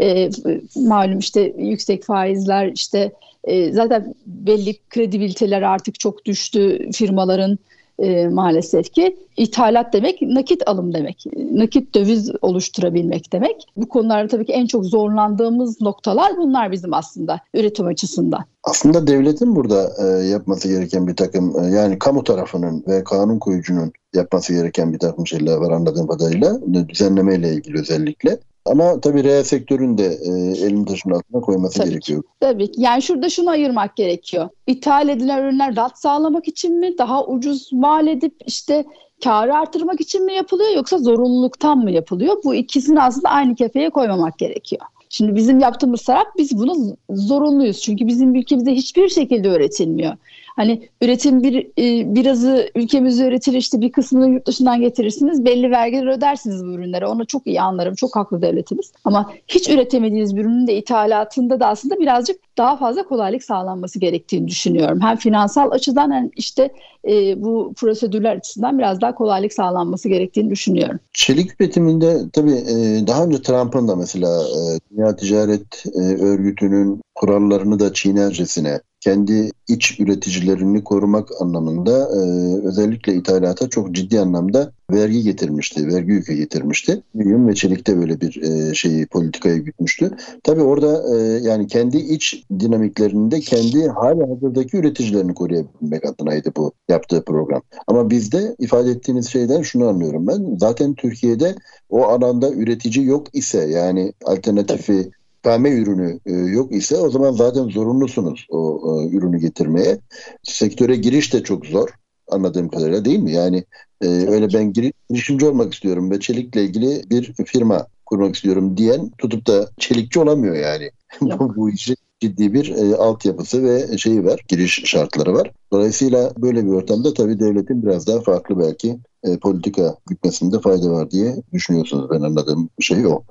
E, malum işte yüksek faizler işte e, zaten belli kredibiliteler artık çok düştü firmaların e, maalesef ki ithalat demek nakit alım demek. Nakit döviz oluşturabilmek demek. Bu konularda tabii ki en çok zorlandığımız noktalar bunlar bizim aslında üretim açısından. Aslında devletin burada e, yapması gereken bir takım e, yani kamu tarafının ve kanun koyucunun yapması gereken bir takım şeyler var anladığım kadarıyla düzenleme ile ilgili özellikle. Ama tabii reel sektörün de e, elini taşın altına koyması tabii gerekiyor. Ki, tabii ki. Yani şurada şunu ayırmak gerekiyor. İthal edilen ürünler rat sağlamak için mi? Daha ucuz mal edip işte karı artırmak için mi yapılıyor yoksa zorunluluktan mı yapılıyor? Bu ikisini aslında aynı kefeye koymamak gerekiyor. Şimdi bizim yaptığımız taraf biz bunu zorunluyuz. Çünkü bizim ülkemizde hiçbir şekilde öğretilmiyor. Hani üretim bir e, birazı ülkemizde üretilir işte bir kısmını yurt dışından getirirsiniz. Belli vergiler ödersiniz bu ürünlere. Onu çok iyi anlarım. Çok haklı devletimiz. Ama hiç üretemediğiniz bir ürünün de ithalatında da aslında birazcık daha fazla kolaylık sağlanması gerektiğini düşünüyorum. Hem finansal açıdan hem işte e, bu prosedürler açısından biraz daha kolaylık sağlanması gerektiğini düşünüyorum. Çelik üretiminde tabii e, daha önce Trump'ın da mesela Dünya Ticaret Örgütü'nün kurallarını da çiğnercesine kendi iç üreticilerini korumak anlamında e, özellikle ithalata çok ciddi anlamda vergi getirmişti, vergi yükü getirmişti. Yün ve çelikte böyle bir e, şeyi politikaya gütmüştü. Tabii orada e, yani kendi iç dinamiklerinde kendi hali hazırdaki üreticilerini koruyabilmek adınaydı bu yaptığı program. Ama bizde ifade ettiğiniz şeyden şunu anlıyorum ben. Zaten Türkiye'de o alanda üretici yok ise yani alternatifi ikame ürünü e, yok ise o zaman zaten zorunlusunuz o e, ürünü getirmeye. Sektöre giriş de çok zor anladığım kadarıyla değil mi? Yani e, öyle ben girişimci olmak istiyorum ve çelikle ilgili bir firma kurmak istiyorum diyen tutup da çelikçi olamıyor yani. bu, bu işi ciddi bir e, altyapısı ve şeyi var, giriş şartları var. Dolayısıyla böyle bir ortamda tabii devletin biraz daha farklı belki e, politika gütmesinde fayda var diye düşünüyorsunuz. Ben anladığım şey o.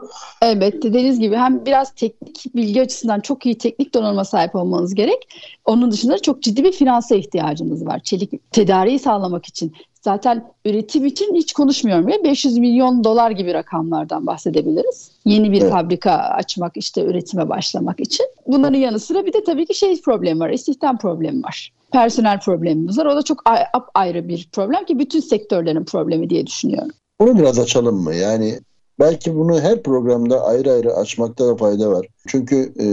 Evet dediğiniz gibi hem biraz teknik bilgi açısından çok iyi teknik donanıma sahip olmanız gerek. Onun dışında çok ciddi bir finansa ihtiyacınız var. Çelik tedariği sağlamak için. Zaten üretim için hiç konuşmuyorum ya 500 milyon dolar gibi rakamlardan bahsedebiliriz. Yeni bir evet. fabrika açmak işte üretime başlamak için. Bunların yanı sıra bir de tabii ki şey problem var. istihdam problemi var personel problemimiz var. O da çok ayrı bir problem ki bütün sektörlerin problemi diye düşünüyorum. Onu biraz açalım mı? Yani belki bunu her programda ayrı ayrı açmakta da fayda var. Çünkü e,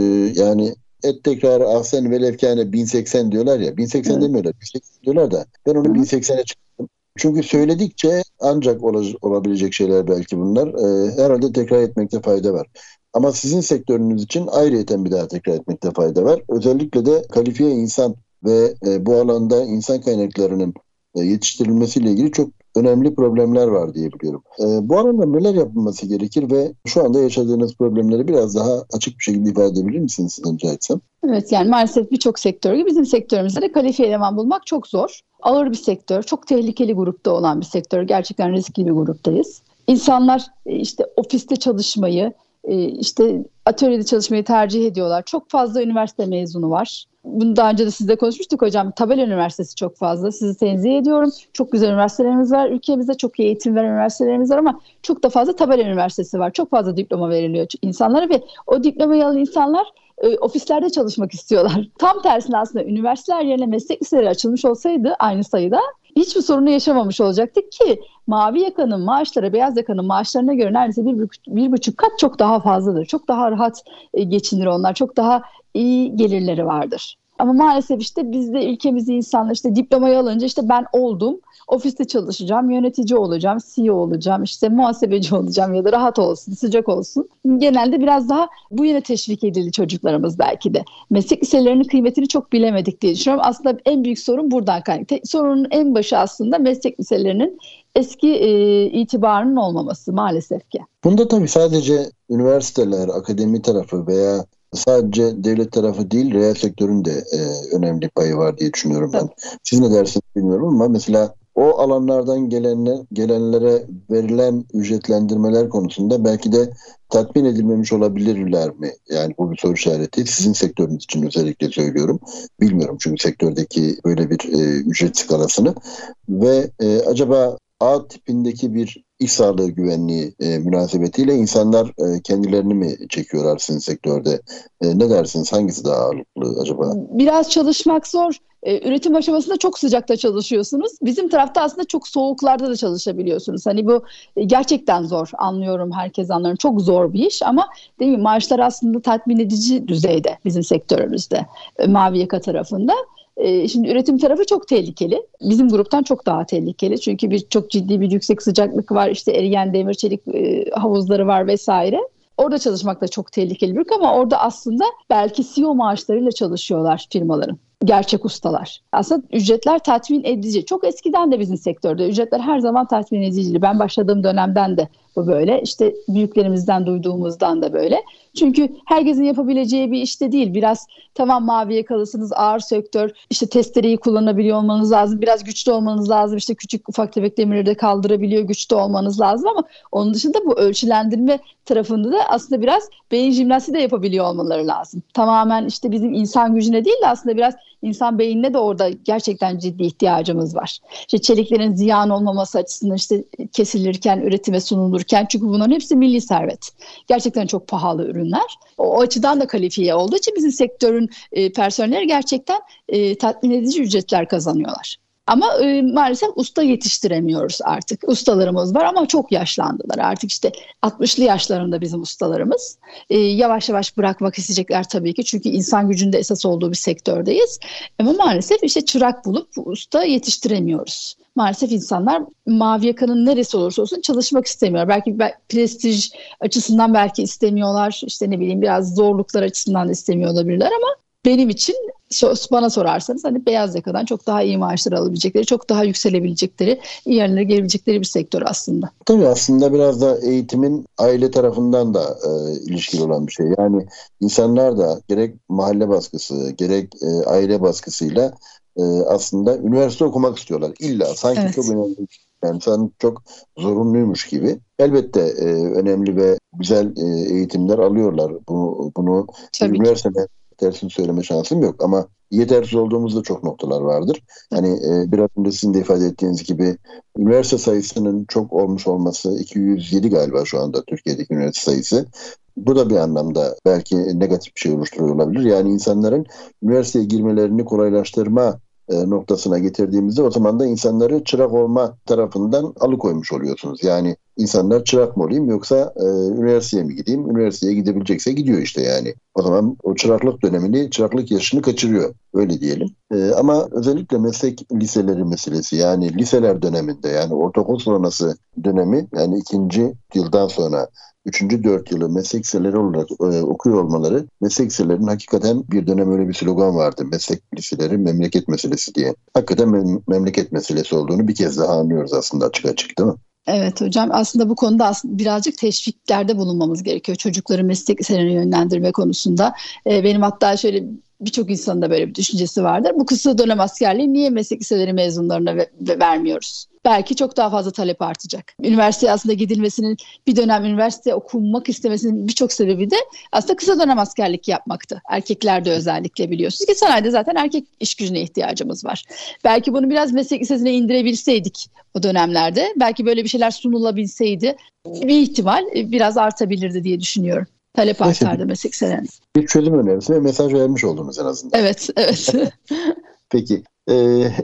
yani et tekrarı ahsen ve lefkane 1080 diyorlar ya. 1080 Hı. demiyorlar. 1080 diyorlar da ben onu Hı. 1080'e çıktım. Çünkü söyledikçe ancak olabilecek şeyler belki bunlar. E, herhalde tekrar etmekte fayda var. Ama sizin sektörünüz için ayrıyeten bir daha tekrar etmekte fayda var. Özellikle de kalifiye insan ve e, bu alanda insan kaynaklarının e, yetiştirilmesiyle ilgili çok önemli problemler var diye biliyorum. E, bu alanda neler yapılması gerekir ve şu anda yaşadığınız problemleri biraz daha açık bir şekilde ifade edebilir misiniz sizden rica etsem? Evet yani maalesef birçok sektör gibi bizim sektörümüzde de kalifiye eleman bulmak çok zor. Ağır bir sektör, çok tehlikeli grupta olan bir sektör. Gerçekten riskli bir gruptayız. İnsanlar e, işte ofiste çalışmayı, işte atölyede çalışmayı tercih ediyorlar. Çok fazla üniversite mezunu var. Bunu daha önce de sizle konuşmuştuk hocam. Tabela Üniversitesi çok fazla. Sizi tenzih ediyorum. Çok güzel üniversitelerimiz var. Ülkemizde çok iyi eğitim veren üniversitelerimiz var ama çok da fazla Tabela Üniversitesi var. Çok fazla diploma veriliyor insanlara ve o diplomayı alan insanlar e, ofislerde çalışmak istiyorlar. Tam tersine aslında üniversiteler yerine meslek liseleri açılmış olsaydı aynı sayıda hiçbir sorunu yaşamamış olacaktık ki mavi yakanın maaşları beyaz yakanın maaşlarına göre neredeyse bir, bir buçuk kat çok daha fazladır. Çok daha rahat e, geçinir onlar. Çok daha iyi gelirleri vardır. Ama maalesef işte bizde ülkemizde insanlar işte diplomayı alınca işte ben oldum ofiste çalışacağım, yönetici olacağım, CEO olacağım, işte muhasebeci olacağım ya da rahat olsun, sıcak olsun. Genelde biraz daha bu yine teşvik edildi çocuklarımız belki de. Meslek liselerinin kıymetini çok bilemedik diye düşünüyorum. Aslında en büyük sorun buradan kaynaklı. Sorunun en başı aslında meslek liselerinin eski e, itibarının olmaması maalesef ki. Bunda tabii sadece üniversiteler, akademi tarafı veya sadece devlet tarafı değil reel sektörün de e, önemli payı var diye düşünüyorum ben. Siz ne dersiniz bilmiyorum ama mesela o alanlardan gelenler, gelenlere verilen ücretlendirmeler konusunda belki de tatmin edilmemiş olabilirler mi? Yani bu bir soru işareti. Sizin sektörünüz için özellikle söylüyorum. Bilmiyorum çünkü sektördeki böyle bir e, ücret skalasını. Ve e, acaba A tipindeki bir iş sağlığı güvenliği e, münasebetiyle insanlar e, kendilerini mi çekiyorlar sizin sektörde? E, ne dersiniz? Hangisi daha ağırlıklı acaba? Biraz çalışmak zor. E, üretim aşamasında çok sıcakta çalışıyorsunuz. Bizim tarafta aslında çok soğuklarda da çalışabiliyorsunuz. Hani bu e, gerçekten zor. Anlıyorum herkes anlıyorum. Çok zor bir iş ama değil mi maaşlar aslında tatmin edici düzeyde bizim sektörümüzde. E, mavi yaka tarafında. E, şimdi üretim tarafı çok tehlikeli. Bizim gruptan çok daha tehlikeli. Çünkü bir çok ciddi bir yüksek sıcaklık var. İşte eriyen demir çelik e, havuzları var vesaire. Orada çalışmak da çok tehlikeli bir ama orada aslında belki CEO maaşlarıyla çalışıyorlar firmaların gerçek ustalar. Aslında ücretler tatmin edici. Çok eskiden de bizim sektörde ücretler her zaman tatmin ediciydi. Ben başladığım dönemden de bu böyle. İşte büyüklerimizden duyduğumuzdan da böyle. Çünkü herkesin yapabileceği bir işte değil. Biraz tamam mavi yakalısınız ağır sektör. İşte testereyi kullanabiliyor olmanız lazım. Biraz güçlü olmanız lazım. İşte küçük ufak tefek demirleri de kaldırabiliyor. Güçlü olmanız lazım ama onun dışında bu ölçülendirme tarafında da aslında biraz beyin jimnastiği de yapabiliyor olmaları lazım. Tamamen işte bizim insan gücüne değil de aslında biraz insan beynine de orada gerçekten ciddi ihtiyacımız var. İşte çeliklerin ziyan olmaması açısından işte kesilirken, üretime sunulurken çünkü bunların hepsi milli servet. Gerçekten çok pahalı ürünler. O, o açıdan da kalifiye olduğu için bizim sektörün e, personelleri gerçekten e, tatmin edici ücretler kazanıyorlar. Ama e, maalesef usta yetiştiremiyoruz artık. Ustalarımız var ama çok yaşlandılar. Artık işte 60'lı yaşlarında bizim ustalarımız. E, yavaş yavaş bırakmak isteyecekler tabii ki. Çünkü insan gücünde esas olduğu bir sektördeyiz. Ama maalesef işte çırak bulup usta yetiştiremiyoruz. Maalesef insanlar mavi yakanın neresi olursa olsun çalışmak istemiyor. Belki prestij açısından belki istemiyorlar. İşte ne bileyim biraz zorluklar açısından da istemiyor olabilirler ama benim için bana sorarsanız hani beyaz yakadan çok daha iyi maaşlar alabilecekleri, çok daha yükselebilecekleri, iyi yerlere gelebilecekleri bir sektör aslında. Tabii aslında biraz da eğitimin aile tarafından da e, ilişkili olan bir şey. Yani insanlar da gerek mahalle baskısı, gerek e, aile baskısıyla e, aslında üniversite okumak istiyorlar. İlla sanki evet. çok önemli yani sanki çok zorunluymuş gibi. Elbette e, önemli ve güzel e, eğitimler alıyorlar. Bunu, bunu üniversitede tersini söyleme şansım yok ama yetersiz olduğumuzda çok noktalar vardır. Hani e, biraz önce sizin de ifade ettiğiniz gibi üniversite sayısının çok olmuş olması 207 galiba şu anda Türkiye'deki üniversite sayısı. Bu da bir anlamda belki negatif bir şey oluşturuyor olabilir. Yani insanların üniversiteye girmelerini kolaylaştırma e, noktasına getirdiğimizde o zaman da insanları çırak olma tarafından alıkoymuş oluyorsunuz. Yani insanlar çırak mı olayım yoksa e, üniversiteye mi gideyim? Üniversiteye gidebilecekse gidiyor işte yani. O zaman o çıraklık dönemini, çıraklık yaşını kaçırıyor. Öyle diyelim. E, ama özellikle meslek liseleri meselesi yani liseler döneminde yani ortaokul sonrası dönemi yani ikinci yıldan sonra üçüncü dört yılı meslek liseleri olarak e, okuyor olmaları meslek liselerinin hakikaten bir dönem öyle bir slogan vardı. Meslek liseleri memleket meselesi diye. Hakikaten mem- memleket meselesi olduğunu bir kez daha anlıyoruz aslında açık açık değil mi? Evet hocam aslında bu konuda birazcık teşviklerde bulunmamız gerekiyor. Çocukları meslek yönlendirme konusunda. Ee, benim hatta şöyle birçok insanın da böyle bir düşüncesi vardır. Bu kısa dönem askerliği niye meslek liseleri mezunlarına ve, ve vermiyoruz? belki çok daha fazla talep artacak. Üniversiteye aslında gidilmesinin bir dönem üniversite okunmak istemesinin birçok sebebi de aslında kısa dönem askerlik yapmaktı. Erkeklerde özellikle biliyorsunuz ki sanayide zaten erkek iş gücüne ihtiyacımız var. Belki bunu biraz meslek lisesine indirebilseydik o dönemlerde belki böyle bir şeyler sunulabilseydi bir ihtimal biraz artabilirdi diye düşünüyorum. Talep artardı meslek liselerine. Bir çözüm önerisi ve mesaj vermiş oldunuz en azından. Evet, evet. Peki. Ee,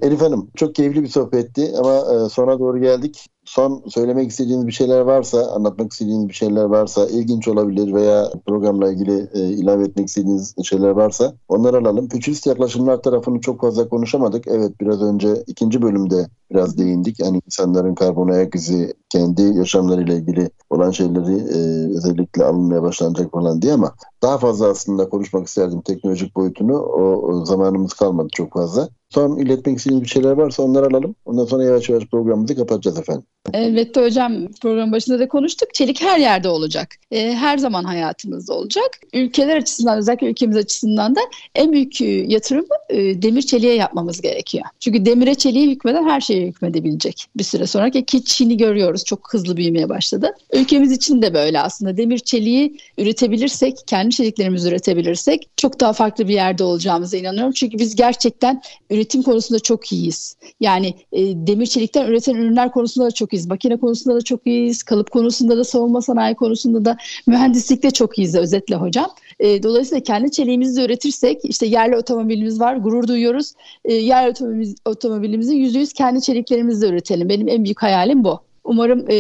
Elif Hanım çok keyifli bir sohbetti ama e, sona doğru geldik son söylemek istediğiniz bir şeyler varsa, anlatmak istediğiniz bir şeyler varsa, ilginç olabilir veya programla ilgili e, ilave etmek istediğiniz şeyler varsa onları alalım. Fütürist yaklaşımlar tarafını çok fazla konuşamadık. Evet biraz önce ikinci bölümde biraz değindik. Yani insanların karbon ayak izi kendi yaşamlarıyla ilgili olan şeyleri e, özellikle alınmaya başlanacak falan diye ama daha fazla aslında konuşmak isterdim teknolojik boyutunu. O, o zamanımız kalmadı çok fazla. Son iletmek istediğiniz bir şeyler varsa onları alalım. Ondan sonra yavaş yavaş programımızı kapatacağız efendim. Elbette hocam program başında da konuştuk. Çelik her yerde olacak. E, her zaman hayatımızda olacak. Ülkeler açısından özellikle ülkemiz açısından da en büyük e, yatırım e, demir çeliğe yapmamız gerekiyor. Çünkü demire çeliğe hükmeden her şeye hükmedebilecek bir süre sonra ki Çin'i görüyoruz çok hızlı büyümeye başladı. Ülkemiz için de böyle aslında demir çeliği üretebilirsek, kendi çeliklerimizi üretebilirsek çok daha farklı bir yerde olacağımıza inanıyorum. Çünkü biz gerçekten üretim konusunda çok iyiyiz. Yani e, demir çelikten üreten ürünler konusunda da çok iyiyiz. Makine konusunda da çok iyiyiz. Kalıp konusunda da savunma sanayi konusunda da mühendislikte çok iyiyiz özetle hocam. E, dolayısıyla kendi çeliğimizi de üretirsek işte yerli otomobilimiz var gurur duyuyoruz. E, yerli otomobilimiz, otomobilimizi yüz kendi çeliklerimizle üretelim. Benim en büyük hayalim bu. Umarım e,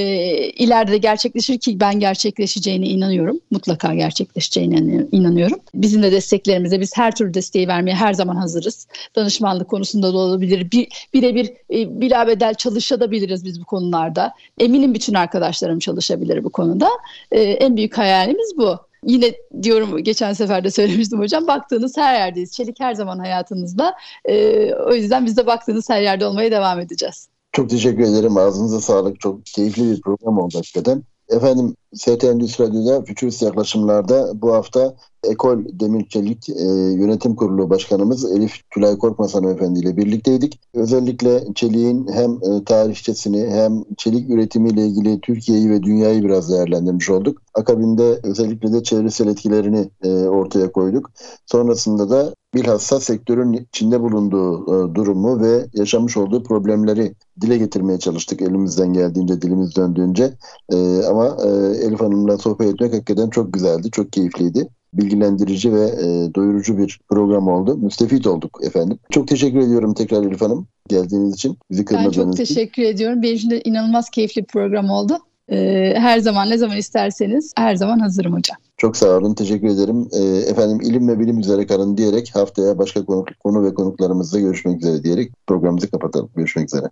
ileride gerçekleşir ki ben gerçekleşeceğine inanıyorum. Mutlaka gerçekleşeceğine inanıyorum. Bizim de desteklerimize biz her türlü desteği vermeye her zaman hazırız. Danışmanlık konusunda da olabilir. Bir, birebir e, bilabedel çalışabiliriz biz bu konularda. Eminim bütün arkadaşlarım çalışabilir bu konuda. E, en büyük hayalimiz bu. Yine diyorum geçen sefer de söylemiştim hocam baktığınız her yerdeyiz. Çelik her zaman hayatınızda. E, o yüzden biz de baktığınız her yerde olmaya devam edeceğiz. Çok teşekkür ederim. Ağzınıza sağlık. Çok keyifli bir program oldu hakikaten. Efendim ST Endüstri Radyo'da Fütürist Yaklaşımlar'da bu hafta Ekol Demirçelik e, Yönetim Kurulu Başkanımız Elif Tülay Korkmaz Hanımefendi ile birlikteydik. Özellikle çeliğin hem e, tarihçesini hem çelik üretimiyle ilgili Türkiye'yi ve dünyayı biraz değerlendirmiş olduk. Akabinde özellikle de çevresel etkilerini e, ortaya koyduk. Sonrasında da bilhassa sektörün içinde bulunduğu e, durumu ve yaşamış olduğu problemleri dile getirmeye çalıştık elimizden geldiğince, dilimiz döndüğünce. E, ama e, Elif Hanım'la sohbet etmek hakikaten çok güzeldi, çok keyifliydi bilgilendirici ve e, doyurucu bir program oldu. Müstefit olduk efendim. Çok teşekkür ediyorum tekrar Elif Hanım geldiğiniz için. Bizi ben çok teşekkür için. ediyorum. Benim için de inanılmaz keyifli bir program oldu. Ee, her zaman ne zaman isterseniz her zaman hazırım hocam. Çok sağ olun. Teşekkür ederim. Ee, efendim ilim ve bilim üzere kalın diyerek haftaya başka konu, konu ve konuklarımızla görüşmek üzere diyerek programımızı kapatalım. Görüşmek üzere.